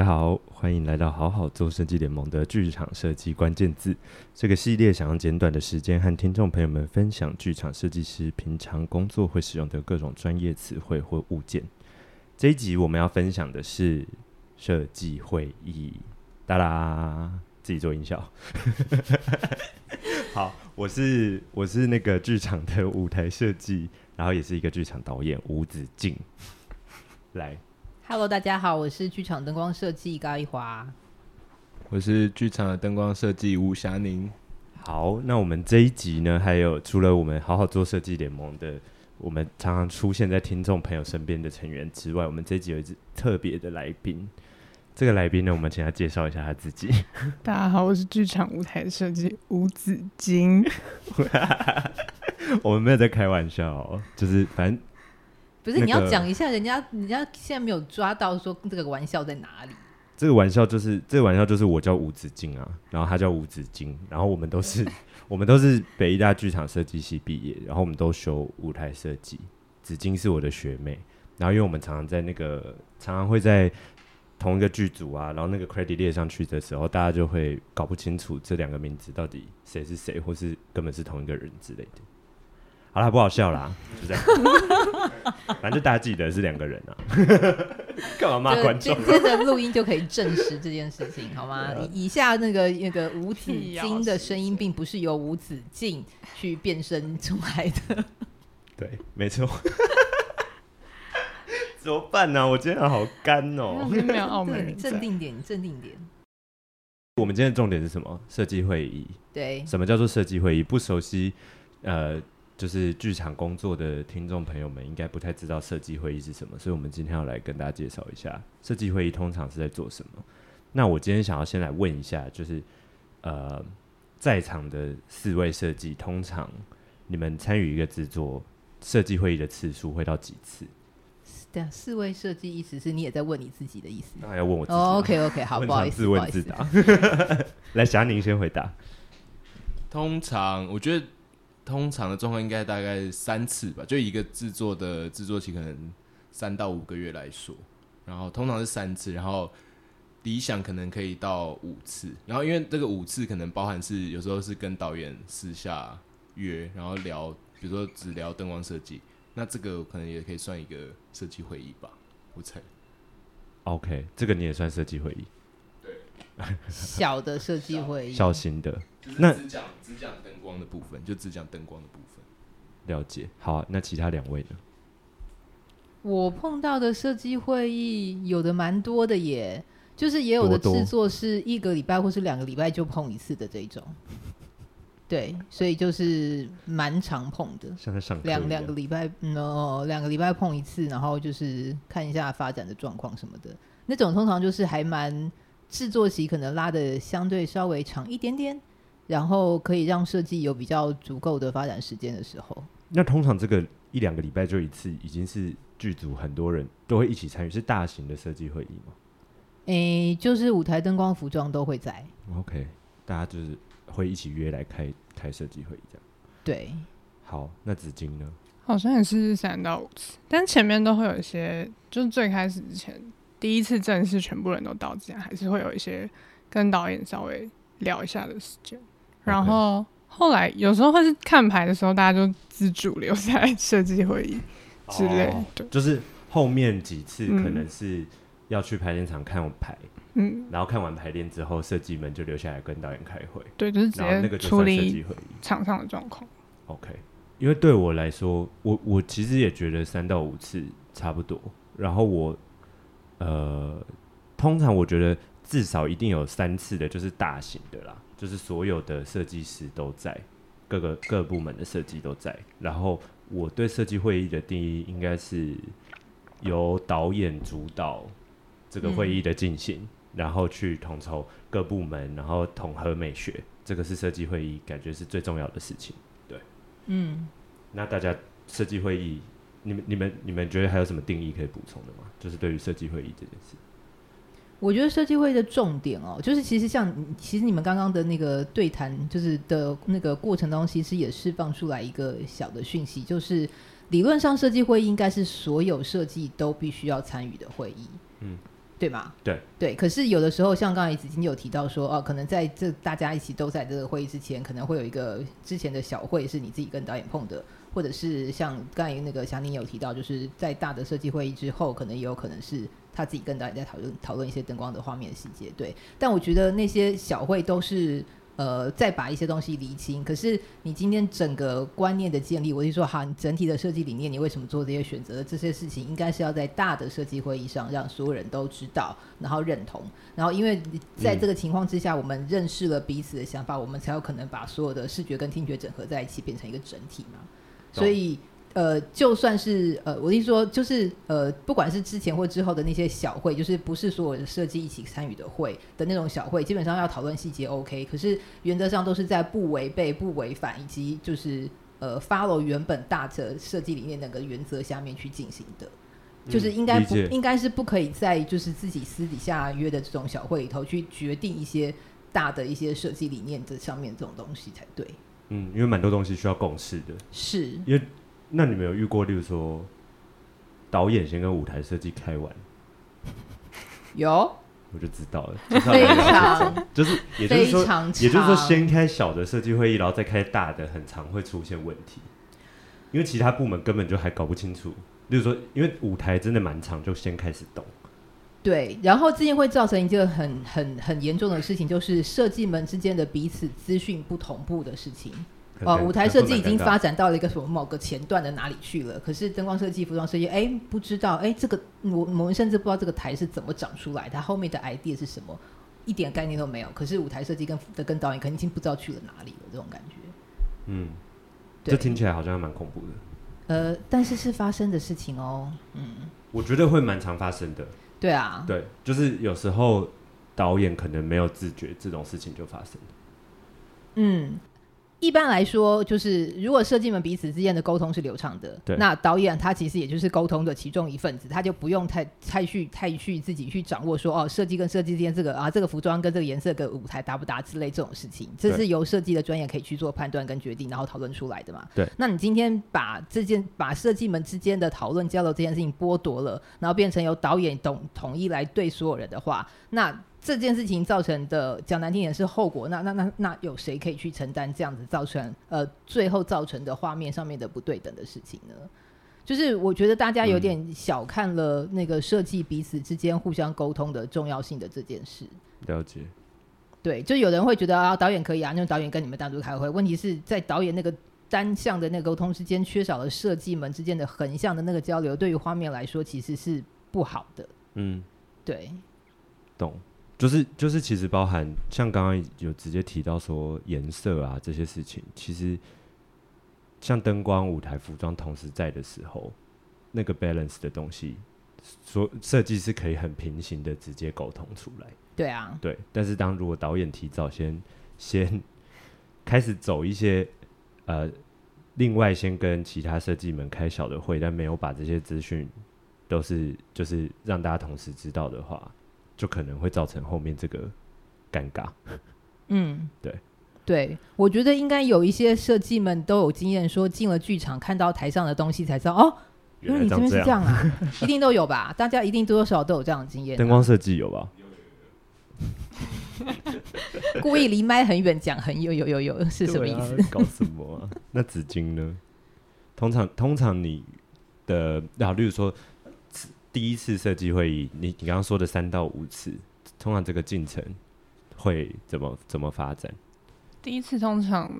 大家好，欢迎来到好好做设计联盟的剧场设计关键字这个系列，想用简短的时间和听众朋友们分享剧场设计师平常工作会使用的各种专业词汇或物件。这一集我们要分享的是设计会议，哒啦，自己做音效。好，我是我是那个剧场的舞台设计，然后也是一个剧场导演吴子敬，来。Hello，大家好，我是剧场灯光设计高一华，我是剧场的灯光设计吴霞宁。好，那我们这一集呢，还有除了我们好好做设计联盟的，我们常常出现在听众朋友身边的成员之外，我们这一集有一特别的来宾。这个来宾呢，我们请他介绍一下他自己。大家好，我是剧场舞台设计吴子金。我们没有在开玩笑哦，就是反正。不是、那个、你要讲一下，人家人家现在没有抓到说这个玩笑在哪里？这个玩笑就是这个玩笑就是我叫吴子敬啊，然后他叫吴子敬，然后我们都是 我们都是北医大剧场设计系毕业，然后我们都修舞台设计。子敬是我的学妹，然后因为我们常常在那个常常会在同一个剧组啊，然后那个 credit 列上去的时候，大家就会搞不清楚这两个名字到底谁是谁，或是根本是同一个人之类的。好啦，不好笑啦，就这样。反正大家记得是两个人啊，干嘛骂观众？今天的录音就可以证实这件事情，好吗？以下那个那个吴子金的声音，并不是由吴子敬去变身出来的。对，没错。怎么办呢、啊？我今天好干哦、喔。没有澳门，镇定点，镇定点。我们今天的重点是什么？设计会议。对。什么叫做设计会议？不熟悉，呃。就是剧场工作的听众朋友们应该不太知道设计会议是什么，所以我们今天要来跟大家介绍一下设计会议通常是在做什么。那我今天想要先来问一下，就是呃，在场的四位设计，通常你们参与一个制作设计会议的次数会到几次？对啊，四位设计意思是你也在问你自己的意思？那要问我自己？Oh, OK OK，好，不好意思，自问自答。来，霞宁先回答。通常我觉得。通常的状况应该大概三次吧，就一个制作的制作期可能三到五个月来说，然后通常是三次，然后理想可能可以到五次，然后因为这个五次可能包含是有时候是跟导演私下约，然后聊，比如说只聊灯光设计，那这个可能也可以算一个设计会议吧，我猜。OK，这个你也算设计会议？对，小的设计会议，小型的。那只讲只讲灯光的部分，就只讲灯光的部分。了解，好啊，那其他两位呢？我碰到的设计会议有的蛮多的耶，就是也有的制作是一个礼拜或是两个礼拜就碰一次的这种。对，所以就是蛮常碰的，像在上两两个礼拜，no，两个礼拜碰一次，然后就是看一下发展的状况什么的。那种通常就是还蛮制作期可能拉的相对稍微长一点点。然后可以让设计有比较足够的发展时间的时候，那通常这个一两个礼拜就一次，已经是剧组很多人都会一起参与，是大型的设计会议吗？诶，就是舞台灯光、服装都会在。OK，大家就是会一起约来开开设计会议这样。对，好，那紫金呢？好像也是三到五次，但前面都会有一些，就是最开始之前第一次正式全部人都到之前，还是会有一些跟导演稍微聊一下的时间。然后后来有时候会是看牌的时候，大家就自主留下来 设计会议之类的。哦，就是后面几次可能是要去排练场看牌，嗯，然后看完排练之后，设计们就留下来跟导演开会。对，就是直接那个处理场上的状况。OK，因为对我来说，我我其实也觉得三到五次差不多。然后我呃，通常我觉得至少一定有三次的，就是大型的啦。就是所有的设计师都在，各个各部门的设计都在。然后我对设计会议的定义应该是由导演主导这个会议的进行，嗯，然后去统筹各部门，然后统合美学。这个是设计会议感觉是最重要的事情。对，嗯。那大家设计会议，你们你们你们觉得还有什么定义可以补充的吗？就是对于设计会议这件事。我觉得设计会议的重点哦，就是其实像其实你们刚刚的那个对谈，就是的那个过程当中，其实也释放出来一个小的讯息，就是理论上设计会议应该是所有设计都必须要参与的会议。嗯，对吗？对对。可是有的时候，像刚才子金有提到说，哦，可能在这大家一起都在这个会议之前，可能会有一个之前的小会是你自己跟导演碰的，或者是像刚才那个祥宁有提到，就是在大的设计会议之后，可能也有可能是他自己跟导演在讨论讨论一些灯光的画面细节。对。但我觉得那些小会都是。呃，再把一些东西厘清。可是你今天整个观念的建立，我就说哈，你整体的设计理念，你为什么做这些选择？这些事情应该是要在大的设计会议上让所有人都知道，然后认同。然后因为在这个情况之下，嗯、我们认识了彼此的想法，我们才有可能把所有的视觉跟听觉整合在一起，变成一个整体嘛。所以。呃，就算是呃，我跟你说，就是呃，不管是之前或之后的那些小会，就是不是所有的设计一起参与的会的那种小会，基本上要讨论细节 OK，可是原则上都是在不违背、不违反以及就是呃 follow 原本大的设计理念那个原则下面去进行的，就是应该不应该是不可以在就是自己私底下约的这种小会里头去决定一些大的一些设计理念的上面这种东西才对。嗯，因为蛮多东西需要共识的，是因为。那你们有遇过，例如说导演先跟舞台设计开完，有，我就知道了，非常就是，也就是说，也就是说，先开小的设计会议，然后再开大的，很常会出现问题，因为其他部门根本就还搞不清楚。例如说，因为舞台真的蛮长，就先开始动。对，然后最近会造成一个很很很严重的事情，就是设计们之间的彼此资讯不同步的事情。哦，舞台设计已经发展到了一个什么某个前段的哪里去了？可是灯光设计、服装设计，哎，不知道，哎，这个我我们甚至不知道这个台是怎么长出来的，它后面的 idea 是什么，一点概念都没有。可是舞台设计跟的跟导演可能已经不知道去了哪里了，这种感觉。嗯，这听起来好像蛮恐怖的。呃，但是是发生的事情哦。嗯，我觉得会蛮常发生的。对啊，对，就是有时候导演可能没有自觉，这种事情就发生了。嗯。一般来说，就是如果设计们彼此之间的沟通是流畅的，对，那导演他其实也就是沟通的其中一份子，他就不用太太去太去自己去掌握说哦，设计跟设计之间这个啊，这个服装跟这个颜色跟舞台搭不搭之类这种事情，这是由设计的专业可以去做判断跟决定，然后讨论出来的嘛。对，那你今天把这件把设计们之间的讨论交流这件事情剥夺了，然后变成由导演统统一来对所有人的话，那。这件事情造成的讲难听点是后果，那那那那有谁可以去承担这样子造成呃最后造成的画面上面的不对等的事情呢？就是我觉得大家有点小看了那个设计彼此之间互相沟通的重要性的这件事。了解。对，就有人会觉得啊，导演可以啊，那导演跟你们单独开会。问题是在导演那个单向的那个沟通之间，缺少了设计们之间的横向的那个交流，对于画面来说其实是不好的。嗯，对，懂。就是就是，其实包含像刚刚有直接提到说颜色啊这些事情，其实像灯光、舞台、服装同时在的时候，那个 balance 的东西，所设计是可以很平行的直接沟通出来。对啊，对。但是当如果导演提早先先 开始走一些呃，另外先跟其他设计们开小的会，但没有把这些资讯都是就是让大家同时知道的话。就可能会造成后面这个尴尬。嗯，对，对，我觉得应该有一些设计们都有经验，说进了剧场看到台上的东西才知道哦，原来你这边是这样啊，一定都有吧？大家一定多多少少都有这样的经验。灯光设计有吧？故意离麦很远讲，很有有有有是什么意思？啊、搞什么啊？那纸巾呢？通常通常你的，然后例如说。第一次设计会议，你你刚刚说的三到五次，通常这个进程会怎么怎么发展？第一次通常，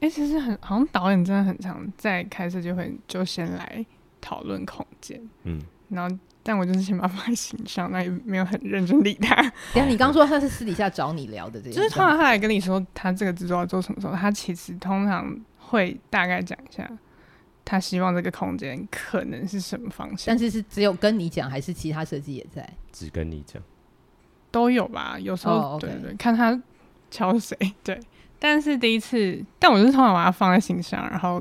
哎、欸，其实很好像导演真的很常在开设计会就先来讨论空间，嗯，然后但我就是先把它放在心上，那也没有很认真理他。等下你刚说他是私底下找你聊的这，这就是通常他来跟你说他这个制作要做什么时候，他其实通常会大概讲一下。他希望这个空间可能是什么方向？但是是只有跟你讲，还是其他设计也在？只跟你讲，都有吧。有时候、oh. 对对，看他敲谁。对，但是第一次，但我就是通常把它放在心上，然后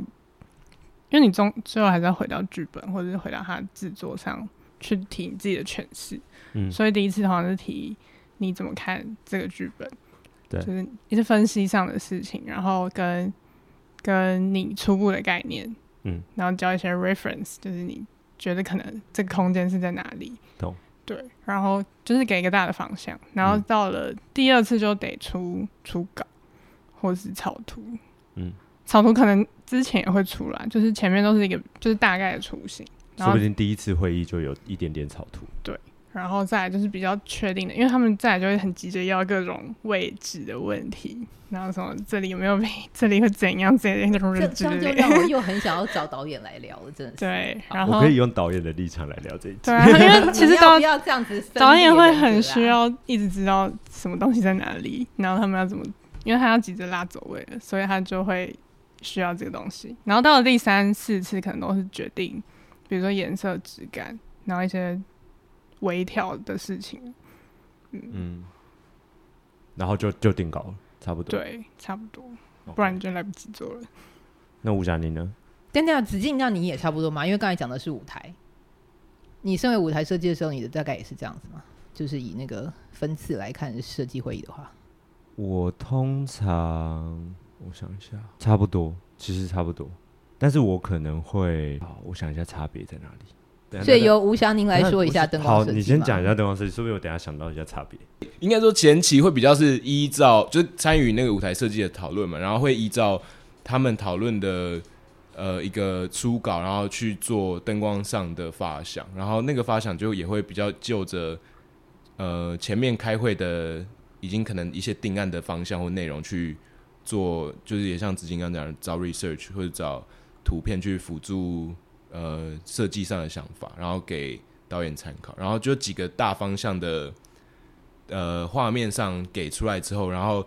因为你终最后还是要回到剧本，或者是回到他制作上去提你自己的诠释。嗯，所以第一次好像是提你怎么看这个剧本，对，就是一些分析上的事情，然后跟跟你初步的概念。嗯，然后交一些 reference，就是你觉得可能这个空间是在哪里？懂。对，然后就是给一个大的方向，然后到了第二次就得出初稿或是草图。嗯，草图可能之前也会出来，就是前面都是一个就是大概的雏形。说不定第一次会议就有一点点草图。对。然后再来就是比较确定的，因为他们再来就会很急着要各种位置的问题，然后什么这里有没有这里会怎样怎样这种这这样就让我又很想要找导演来聊了，真的是。对，然后我可以用导演的立场来聊这一集。对、啊，因为 其实导要这样子，导演会很需要一直知道什么东西在哪里，然后他们要怎么，因为他要急着拉走位了，所以他就会需要这个东西。然后到了第三四次，可能都是决定，比如说颜色、质感，然后一些。微调的事情，嗯，嗯，然后就就定稿了，差不多，对，差不多，Okay. 不然你就来不及做了。那吴佳妮呢？等等，子敬，那你也差不多嘛？因为刚才讲的是舞台，你身为舞台设计的时候，你的大概也是这样子嘛？就是以那个分次来看设计会议的话，我通常我想一下，差不多，其实差不多，但是我可能会，好，我想一下差别在哪里。所以由吴祥宁来说一下灯光设计。好，你先讲一下灯光设计，说不定我等下想到一下差别。应该说前期会比较是依照，就是参与那个舞台设计的讨论嘛，然后会依照他们讨论的呃一个初稿，然后去做灯光上的发想，然后那个发想就也会比较就着呃前面开会的已经可能一些定案的方向或内容去做，就是也像子金刚讲的找 research 或者找图片去辅助。呃，设计上的想法，然后给导演参考，然后就几个大方向的呃画面上给出来之后，然后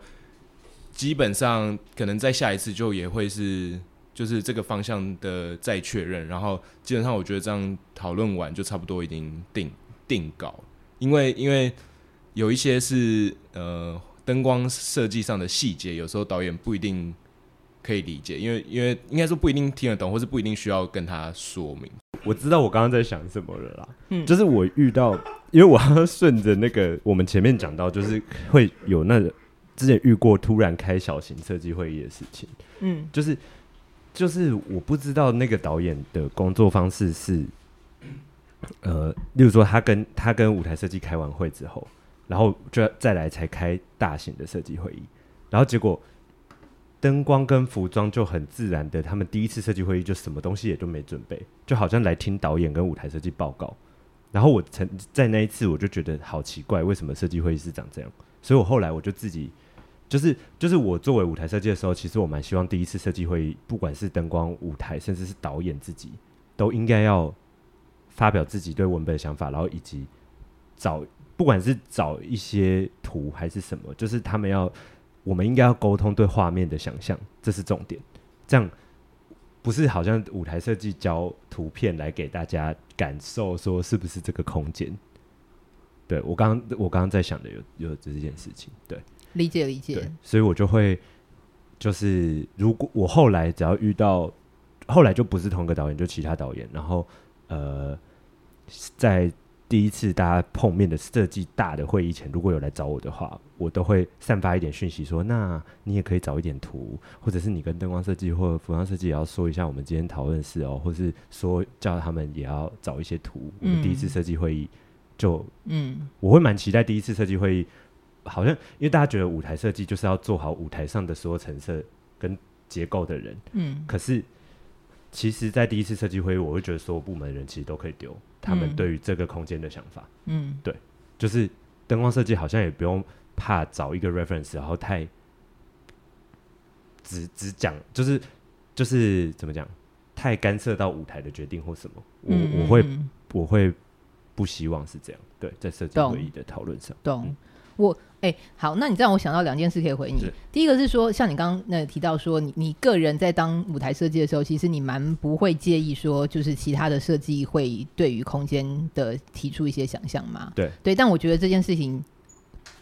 基本上可能在下一次就也会是就是这个方向的再确认，然后基本上我觉得这样讨论完就差不多已经定定稿，因为因为有一些是呃灯光设计上的细节，有时候导演不一定。可以理解，因为因为应该说不一定听得懂，或是不一定需要跟他说明。我知道我刚刚在想什么了啦，嗯，就是我遇到，因为我要顺着那个我们前面讲到，就是会有那个之前遇过突然开小型设计会议的事情，嗯，就是就是我不知道那个导演的工作方式是，呃，例如说他跟他跟舞台设计开完会之后，然后就再来才开大型的设计会议，然后结果。灯光跟服装就很自然的，他们第一次设计会议就什么东西也都没准备，就好像来听导演跟舞台设计报告。然后我曾在那一次我就觉得好奇怪，为什么设计会议是长这样？所以我后来我就自己就是就是我作为舞台设计的时候，其实我蛮希望第一次设计会议，不管是灯光、舞台，甚至是导演自己，都应该要发表自己对文本的想法，然后以及找不管是找一些图还是什么，就是他们要。我们应该要沟通对画面的想象，这是重点。这样不是好像舞台设计教图片来给大家感受，说是不是这个空间？对，我刚刚我刚刚在想的有有这件事情，对，理解理解。所以我就会就是，如果我后来只要遇到，后来就不是同一个导演，就其他导演，然后呃，在。第一次大家碰面的设计大的会议前，如果有来找我的话，我都会散发一点讯息说，那你也可以找一点图，或者是你跟灯光设计或者服装设计也要说一下，我们今天讨论事哦，或是说叫他们也要找一些图。我们第一次设计会议就嗯，我会蛮期待第一次设计会议，好像因为大家觉得舞台设计就是要做好舞台上的所有陈设跟结构的人，嗯，可是其实，在第一次设计会议，我会觉得所有部门的人其实都可以丢。他们对于这个空间的想法，嗯，对，就是灯光设计好像也不用怕找一个 reference，然后太只只讲，就是就是怎么讲，太干涉到舞台的决定或什么，嗯、我我会我会不希望是这样，对，在设计会议的讨论上，懂。嗯。我哎、欸，好，那你这样我想到两件事可以回你。第一个是说，像你刚刚那提到说，你你个人在当舞台设计的时候，其实你蛮不会介意说，就是其他的设计会对于空间的提出一些想象嘛。对对，但我觉得这件事情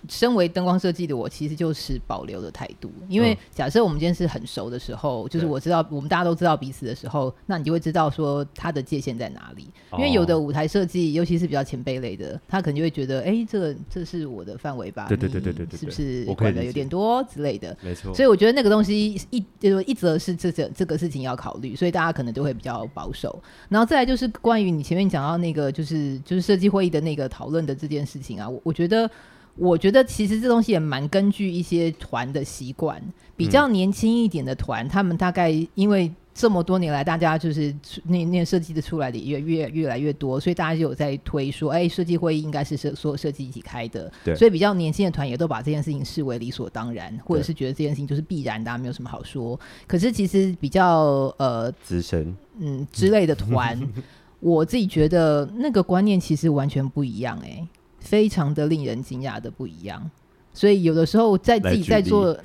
身为灯光设计的我，其实就是保留的态度。因为假设我们今天是很熟的时候，就是我知道我们大家都知道彼此的时候，那你就会知道说他的界限在哪里。因为有的舞台设计，尤其是比较前辈类的，他可能就会觉得，哎，这个这是我的范围吧？对对对对对对，是不是管的有点多之类的？没错。所以我觉得那个东西一就是一则是这这这个事情要考虑，所以大家可能都会比较保守。然后再来就是关于你前面讲到那个，就是就是设计会议的那个讨论的这件事情啊，我我觉得。我觉得其实这东西也蛮根据一些团的习惯，比较年轻一点的团，嗯、他们大概因为这么多年来，大家就是那那设计的出来的越越越来越多，所以大家就有在推说，哎，设计会议应该是设所有设计一起开的。对。所以比较年轻的团也都把这件事情视为理所当然，或者是觉得这件事情就是必然的，没有什么好说。可是其实比较呃资深嗯之类的团，我自己觉得那个观念其实完全不一样，哎。非常的令人惊讶的不一样，所以有的时候在自己在做，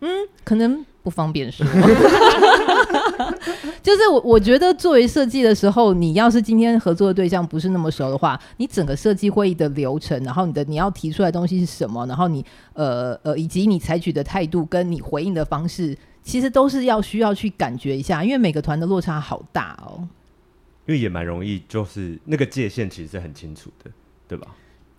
嗯，可能不方便说。就是我我觉得作为设计的时候，你要是今天合作的对象不是那么熟的话，你整个设计会议的流程，然后你的你要提出来的东西是什么，然后你呃呃以及你采取的态度跟你回应的方式，其实都是要需要去感觉一下，因为每个团的落差好大哦。因为也蛮容易，就是那个界限其实是很清楚的，对吧？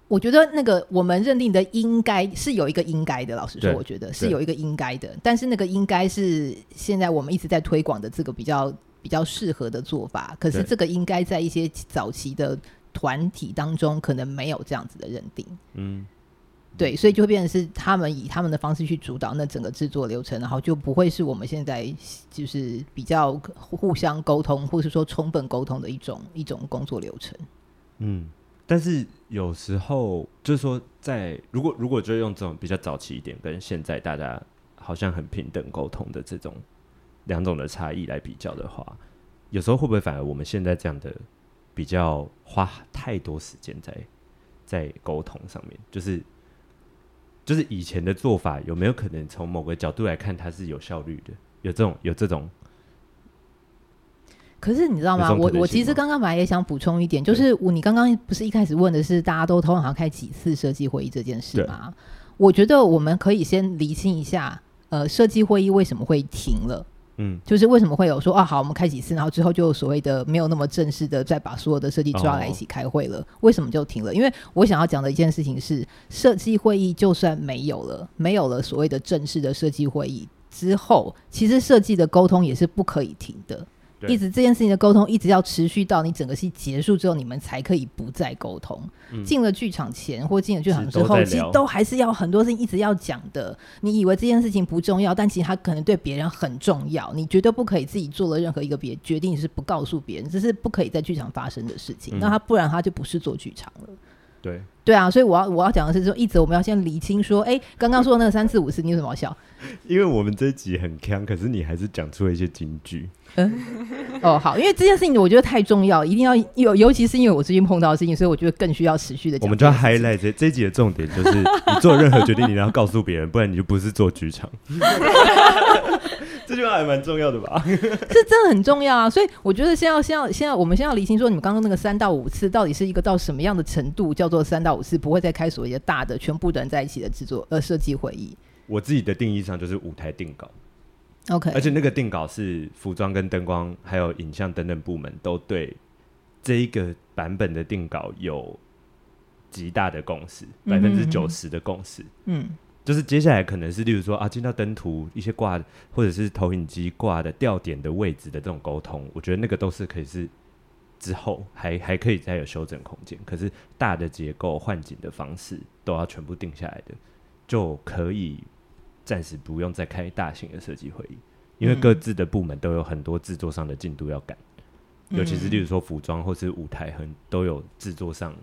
我觉得那个我们认定的应该是有一个应该的，老实说，我觉得是有一个应该的。但是那个应该是现在我们一直在推广的这个比较比较适合的做法。可是这个应该在一些早期的团体当中，可能没有这样子的认定。嗯，对，所以就会变成是他们以他们的方式去主导那整个制作流程，然后就不会是我们现在就是比较互相沟通，或是说充分沟通的一种一种工作流程。嗯。但是有时候就是说在，在如果如果就用这种比较早期一点，跟现在大家好像很平等沟通的这种两种的差异来比较的话，有时候会不会反而我们现在这样的比较花太多时间在在沟通上面？就是就是以前的做法有没有可能从某个角度来看它是有效率的？有这种有这种。可是你知道吗？我我其实刚刚本来也想补充一点，就是我你刚刚不是一开始问的是大家都通常开几次设计会议这件事吗？我觉得我们可以先厘清一下，呃，设计会议为什么会停了？嗯，就是为什么会有说啊，好，我们开几次，然后之后就所谓的没有那么正式的再把所有的设计抓来一起开会了？哦、为什么就停了？因为我想要讲的一件事情是，设计会议就算没有了，没有了所谓的正式的设计会议之后，其实设计的沟通也是不可以停的。一直这件事情的沟通一直要持续到你整个戏结束之后，你们才可以不再沟通。嗯、进了剧场前或进了剧场之后，其实都还是要很多事情一直要讲的。你以为这件事情不重要，但其实它可能对别人很重要。你绝对不可以自己做了任何一个别决定是不告诉别人，这是不可以在剧场发生的事情。嗯、那他不然他就不是做剧场了。对对啊，所以我要我要讲的是说，一直我们要先理清说，哎、欸，刚刚说的那个三次五次，你有什么好笑？因为我们这一集很坑，可是你还是讲出了一些金句。嗯，哦，好，因为这件事情我觉得太重要，一定要有，尤其是因为我最近碰到的事情，所以我觉得更需要持续的。我们就要 highlight 这这一集的重点，就是你做任何决定，你要告诉别人，不然你就不是做剧场。这句话还蛮重要的吧？是真的很重要啊！所以我觉得先要先要先要，我们先要理清说，你们刚刚那个三到五次到底是一个到什么样的程度，叫做三到五次不会再开所谓的大的全部的人在一起的制作呃设计会议。我自己的定义上就是舞台定稿，OK，而且那个定稿是服装跟灯光还有影像等等部门都对这一个版本的定稿有极大的共识，百分之九十的共识，嗯。嗯就是接下来可能是，例如说啊，进到灯图一些挂或者是投影机挂的吊点的位置的这种沟通，我觉得那个都是可以是之后还还可以再有修整空间。可是大的结构换景的方式都要全部定下来的，就可以暂时不用再开大型的设计会议，因为各自的部门都有很多制作上的进度要赶，尤其是例如说服装或是舞台很都有制作上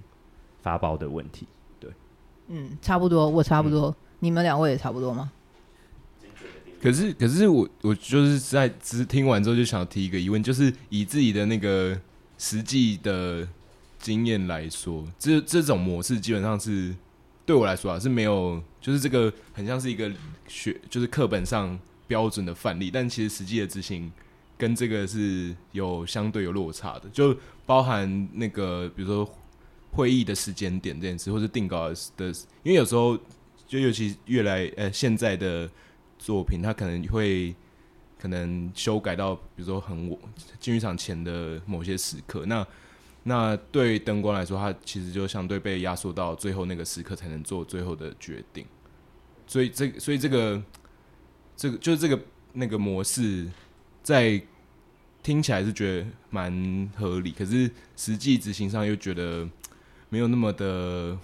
发包的问题。对，嗯，差不多，我差不多。嗯你们两位也差不多吗？可是，可是我我就是在只听完之后就想提一个疑问，就是以自己的那个实际的经验来说，这这种模式基本上是对我来说啊是没有，就是这个很像是一个学，就是课本上标准的范例，但其实实际的执行跟这个是有相对有落差的，就包含那个比如说。会议的时间点这件事，或者定稿的，因为有时候就尤其越来呃现在的作品，它可能会可能修改到，比如说很进剧场前的某些时刻，那那对灯光来说，它其实就相对被压缩到最后那个时刻才能做最后的决定，所以这所以这个这个就是这个那个模式在。听起来是觉得蛮合理，可是实际执行上又觉得没有那么的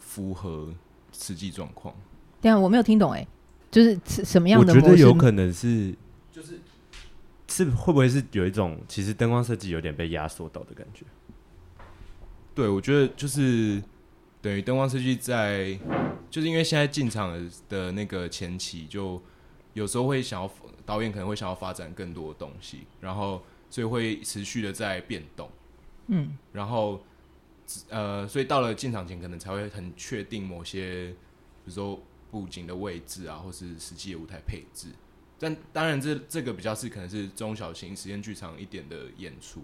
符合实际状况。对啊，我没有听懂哎，就是什么样的？我觉得有可能是，就是是会不会是有一种其实灯光设计有点被压缩到的感觉？对，我觉得就是等于灯光设计在，就是因为现在进场的的那个前期，就有时候会想要。导演可能会想要发展更多的东西，然后所以会持续的在变动，嗯，然后呃，所以到了进场前，可能才会很确定某些，比如说布景的位置啊，或是实际的舞台配置。但当然这，这个比较是可能是中小型实验剧场一点的演出，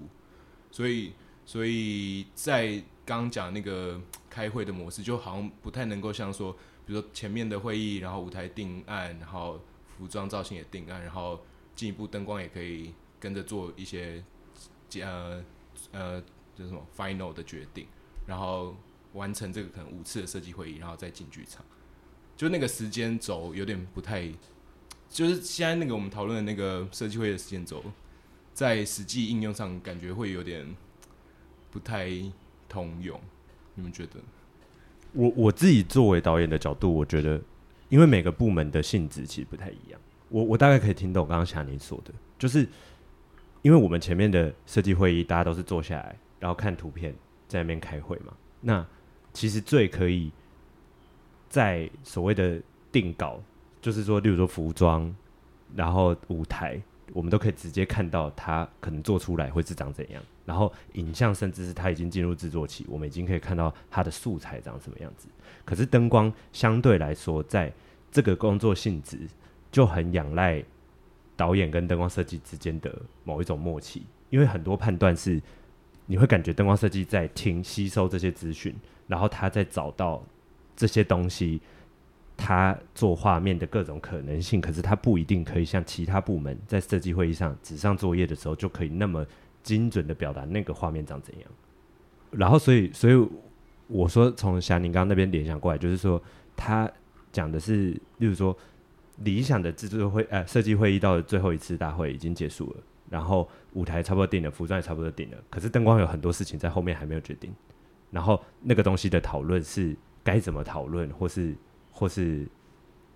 所以所以在刚刚讲那个开会的模式，就好像不太能够像说，比如说前面的会议，然后舞台定案，然后。服装造型也定案，然后进一步灯光也可以跟着做一些呃呃，就是什么 final 的决定，然后完成这个可能五次的设计会议，然后再进剧场。就那个时间轴有点不太，就是现在那个我们讨论的那个设计会的时间轴，在实际应用上感觉会有点不太通用。你们觉得？我我自己作为导演的角度，我觉得。因为每个部门的性质其实不太一样，我我大概可以听懂刚刚霞宁说的，就是因为我们前面的设计会议，大家都是坐下来，然后看图片，在那边开会嘛。那其实最可以在所谓的定稿，就是说，例如说服装，然后舞台，我们都可以直接看到它可能做出来会是长怎样。然后影像甚至是它已经进入制作期，我们已经可以看到它的素材长什么样子。可是灯光相对来说，在这个工作性质就很仰赖导演跟灯光设计之间的某一种默契，因为很多判断是你会感觉灯光设计在听吸收这些资讯，然后他在找到这些东西，他做画面的各种可能性。可是他不一定可以像其他部门在设计会议上纸上作业的时候就可以那么。精准的表达那个画面长怎样，然后所以所以我说从霞宁刚刚那边联想过来，就是说他讲的是，例如说理想的制作会呃设计会议到了最后一次大会已经结束了，然后舞台差不多定了，服装也差不多定了，可是灯光有很多事情在后面还没有决定，然后那个东西的讨论是该怎么讨论，或是或是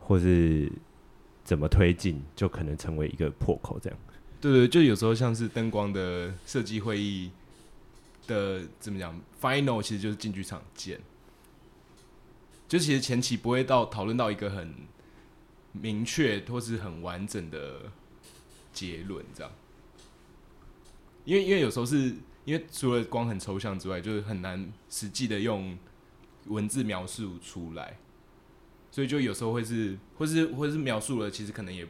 或是怎么推进，就可能成为一个破口这样。对对，就有时候像是灯光的设计会议的怎么讲，final 其实就是进剧场见，就其实前期不会到讨论到一个很明确或是很完整的结论这样，因为因为有时候是因为除了光很抽象之外，就是很难实际的用文字描述出来，所以就有时候会是或是或是描述了，其实可能也。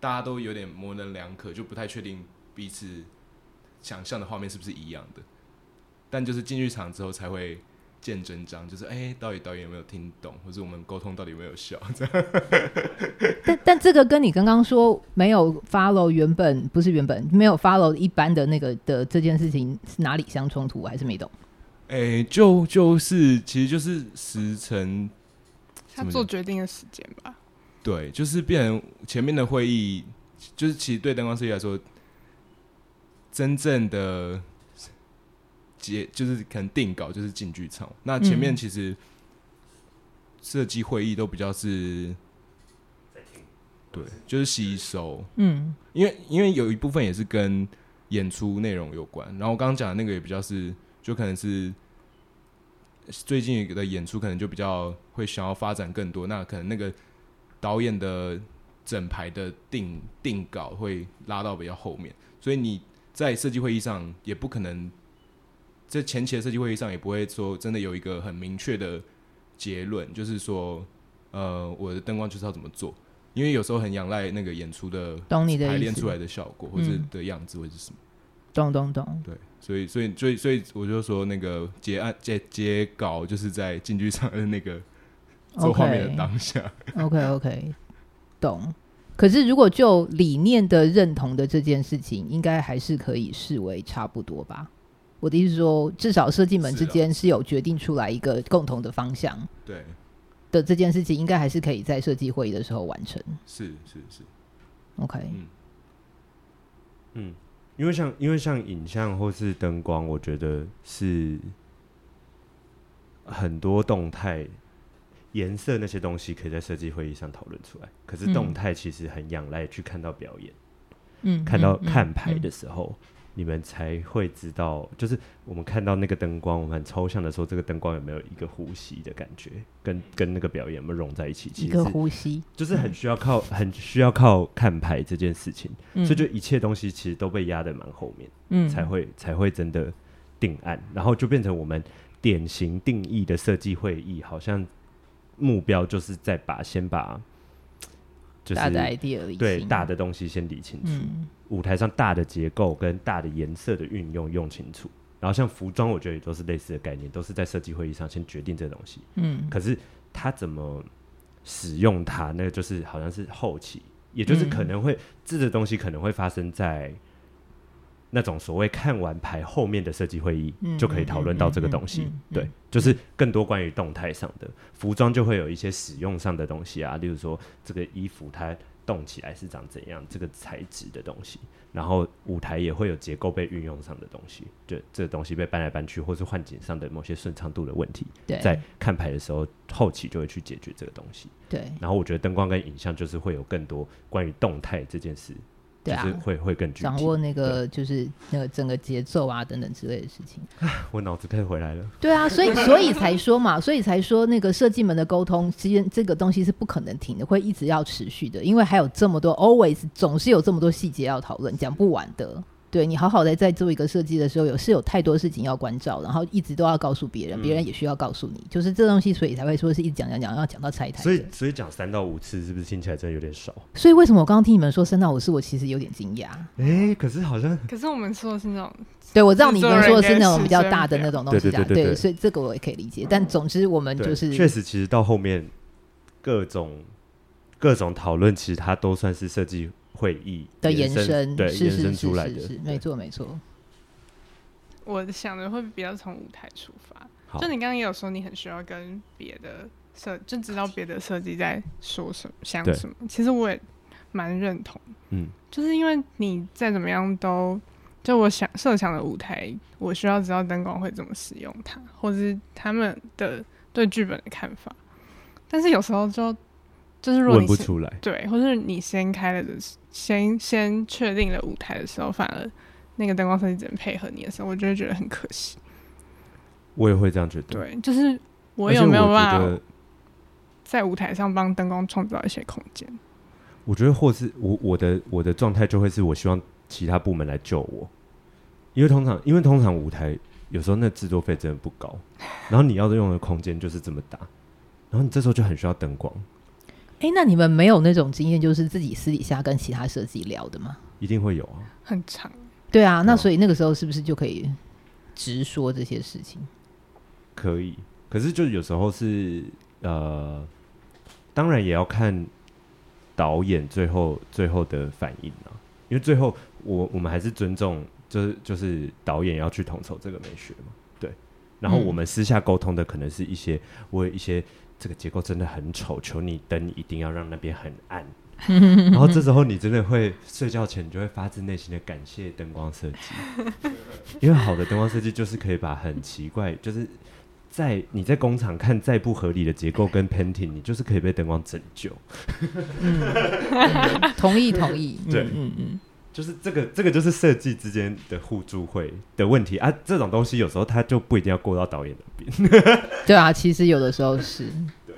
大家都有点模棱两可，就不太确定彼此想象的画面是不是一样的。但就是进剧场之后才会见真章，就是哎、欸，到底导演有没有听懂，或者我们沟通到底有没有效？这样。但但这个跟你刚刚说没有 follow 原本不是原本没有 follow 一般的那个的这件事情是哪里相冲突？我还是没懂？哎、欸，就就是其实就是时程，他做决定的时间吧。对，就是变成前面的会议，就是其实对灯光设计来说，真正的结就是可能定稿就是进剧场。那前面其实设计会议都比较是，对，就是吸收。嗯，因为因为有一部分也是跟演出内容有关。然后我刚刚讲的那个也比较是，就可能是最近的演出可能就比较会想要发展更多。那可能那个。导演的整排的定定稿会拉到比较后面，所以你在设计会议上也不可能，在前期的设计会议上也不会说真的有一个很明确的结论，就是说，呃，我的灯光就是要怎么做，因为有时候很仰赖那个演出的排练出来的效果或者的样子会是什么。懂懂懂。对，所以所以所以所以我就说那个结案结结稿就是在进剧场的那个做画面的当下。OK OK, okay 懂。可是如果就理念的认同的这件事情，应该还是可以视为差不多吧？我的意思是说，至少设计们之间是有决定出来一个共同的方向。对。的这件事情，应该还是可以在设计会议的时候完成。是是是。OK。嗯。嗯，因为像因为像影像或是灯光，我觉得是很多动态。颜色那些东西可以在设计会议上讨论出来，可是动态其实很仰赖去看到表演，嗯，看到看牌的时候，嗯嗯嗯、你们才会知道，就是我们看到那个灯光，我们很抽象的说，这个灯光有没有一个呼吸的感觉，跟跟那个表演有没有融在一起？其实一个呼吸，就是很需要靠，嗯、很需要靠看牌这件事情，嗯、所以就一切东西其实都被压得蛮后面，嗯，才会才会真的定案，然后就变成我们典型定义的设计会议，好像。目标就是在把先把，就是大的 idea 对大的东西先理清楚，嗯、舞台上大的结构跟大的颜色的运用用清楚，然后像服装，我觉得也都是类似的概念，都是在设计会议上先决定这东西。嗯，可是他怎么使用它，那个就是好像是后期，也就是可能会这个东西可能会发生在。那种所谓看完牌后面的设计会议，嗯、就可以讨论到这个东西。对，就是更多关于动态上的服装，就会有一些使用上的东西啊，例如说这个衣服它动起来是长怎样，这个材质的东西。然后舞台也会有结构被运用上的东西，就这个东西被搬来搬去，或是换景上的某些顺畅度的问题。对，在看牌的时候，后期就会去解决这个东西。对，然后我觉得灯光跟影像就是会有更多关于动态这件事。对啊，就是会会更掌握那个就是那个整个节奏啊等等之类的事情。我脑子开始回来了。对啊，所以 所以才说嘛，所以才说那个设计们的沟通，其实这个东西是不可能停的，会一直要持续的，因为还有这么多，always 总是有这么多细节要讨论，讲不完的。对，你好好的在做一个设计的时候，有是有太多事情要关照，然后一直都要告诉别人，别、嗯、人也需要告诉你，就是这东西，所以才会说是一直讲讲讲，要讲到拆台。所以所以讲三到五次，是不是听起来真的有点少？所以为什么我刚刚听你们说三到五次，我其实有点惊讶。哎、欸，可是好像，可是我们说的是那种，对，我知道你们说的是那种比较大的那种东西，对对对对，对，所以这个我也可以理解。但总之，我们就是确实，其实到后面各种各种讨论，其实它都算是设计。会议的延伸，对，是延伸出来的，是是是是没错没错。我想的会比较从舞台出发，就你刚刚也有说，你很需要跟别的设，就知道别的设计在说什么、想什么。其实我也蛮认同，嗯，就是因为你再怎么样都，就我想设想的舞台，我需要知道灯光会怎么使用它，或者是他们的对剧本的看法。但是有时候就。就是如果你问不出来，对，或是你先开了的，先先确定了舞台的时候，反而那个灯光设计只能配合你的时候，我就会觉得很可惜。我也会这样觉得。对，就是我有没有办法在舞台上帮灯光创造一些空间？我觉得，或是我我的我的状态就会是我希望其他部门来救我，因为通常因为通常舞台有时候那制作费真的不高，然后你要用的空间就是这么大，然后你这时候就很需要灯光。哎、欸，那你们没有那种经验，就是自己私底下跟其他设计聊的吗？一定会有啊，很长。对啊，那所以那个时候是不是就可以直说这些事情？可以，可是就有时候是呃，当然也要看导演最后最后的反应啊，因为最后我我们还是尊重，就是就是导演要去统筹这个美学嘛，对。然后我们私下沟通的可能是一些、嗯、我有一些。这个结构真的很丑，求你灯一定要让那边很暗。然后这时候你真的会睡觉前，你就会发自内心的感谢灯光设计，因为好的灯光设计就是可以把很奇怪，就是在你在工厂看再不合理的结构跟 painting，你就是可以被灯光拯救。嗯嗯、同意同意，对，嗯嗯。嗯就是这个，这个就是设计之间的互助会的问题啊。这种东西有时候他就不一定要过到导演那边。对啊，其实有的时候是。对。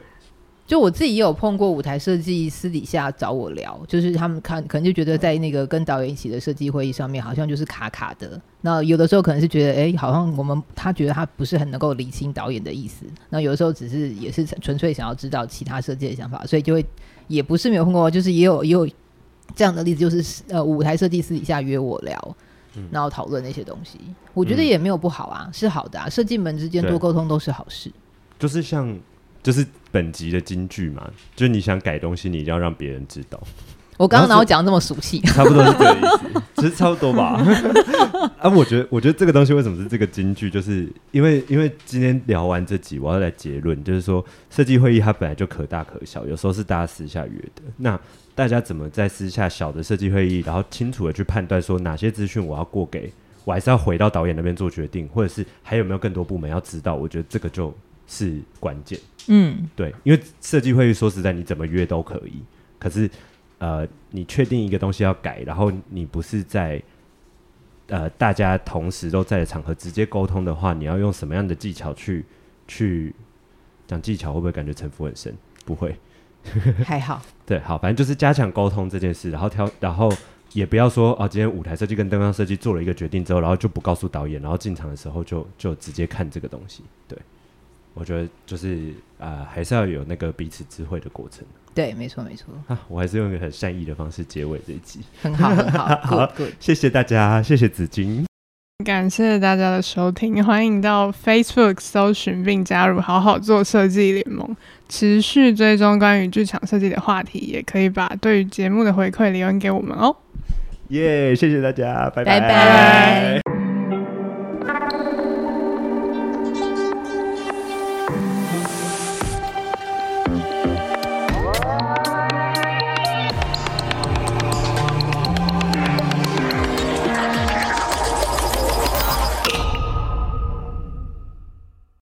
就我自己也有碰过舞台设计私底下找我聊，就是他们看可能就觉得在那个跟导演一起的设计会议上面，好像就是卡卡的。那有的时候可能是觉得，哎，好像我们他觉得他不是很能够理清导演的意思。那有的时候只是也是纯粹想要知道其他设计的想法，所以就会也不是没有碰过，就是也有也有。这样的例子就是，呃，舞台设计私底下约我聊，嗯然后讨论那些东西。我觉得也没有不好啊，是好的啊。设计们之间多沟通都是好事。就是像就是本集的金句嘛，就是你想改东西，你一定要让别人知道。我刚刚哪有讲那么俗气？差不多是这个意思，其实差不多吧。啊，我觉得，我觉得这个东西为什么是这个金句，就是因为因为今天聊完这集，我要来结论，就是说设计会议它本来就可大可小，有时候是大家私下约的。那大家怎么在私下小的设计会议，然后清楚的去判断说哪些资讯我要过给，我还是要回到导演那边做决定，或者是还有没有更多部门要知道？我觉得这个就是关键。嗯，对，因为设计会议说实在，你怎么约都可以，可是。呃，你确定一个东西要改，然后你不是在呃大家同时都在的场合直接沟通的话，你要用什么样的技巧去去讲技巧？会不会感觉城府很深？不会，还好。对，好，反正就是加强沟通这件事，然后挑，然后也不要说啊，今天舞台设计跟灯光设计做了一个决定之后，然后就不告诉导演，然后进场的时候就就直接看这个东西。对，我觉得就是啊、呃，还是要有那个彼此智慧的过程。对，没错，没错。啊，我还是用一个很善意的方式结尾这一集，很好，很好，好，good，谢谢大家，谢谢紫金，感谢大家的收听，欢迎到 Facebook 搜寻并加入“好好做设计联盟”，持续追踪关于剧场设计的话题，也可以把对于节目的回馈留言给我们哦。耶，谢谢大家，拜拜。拜拜。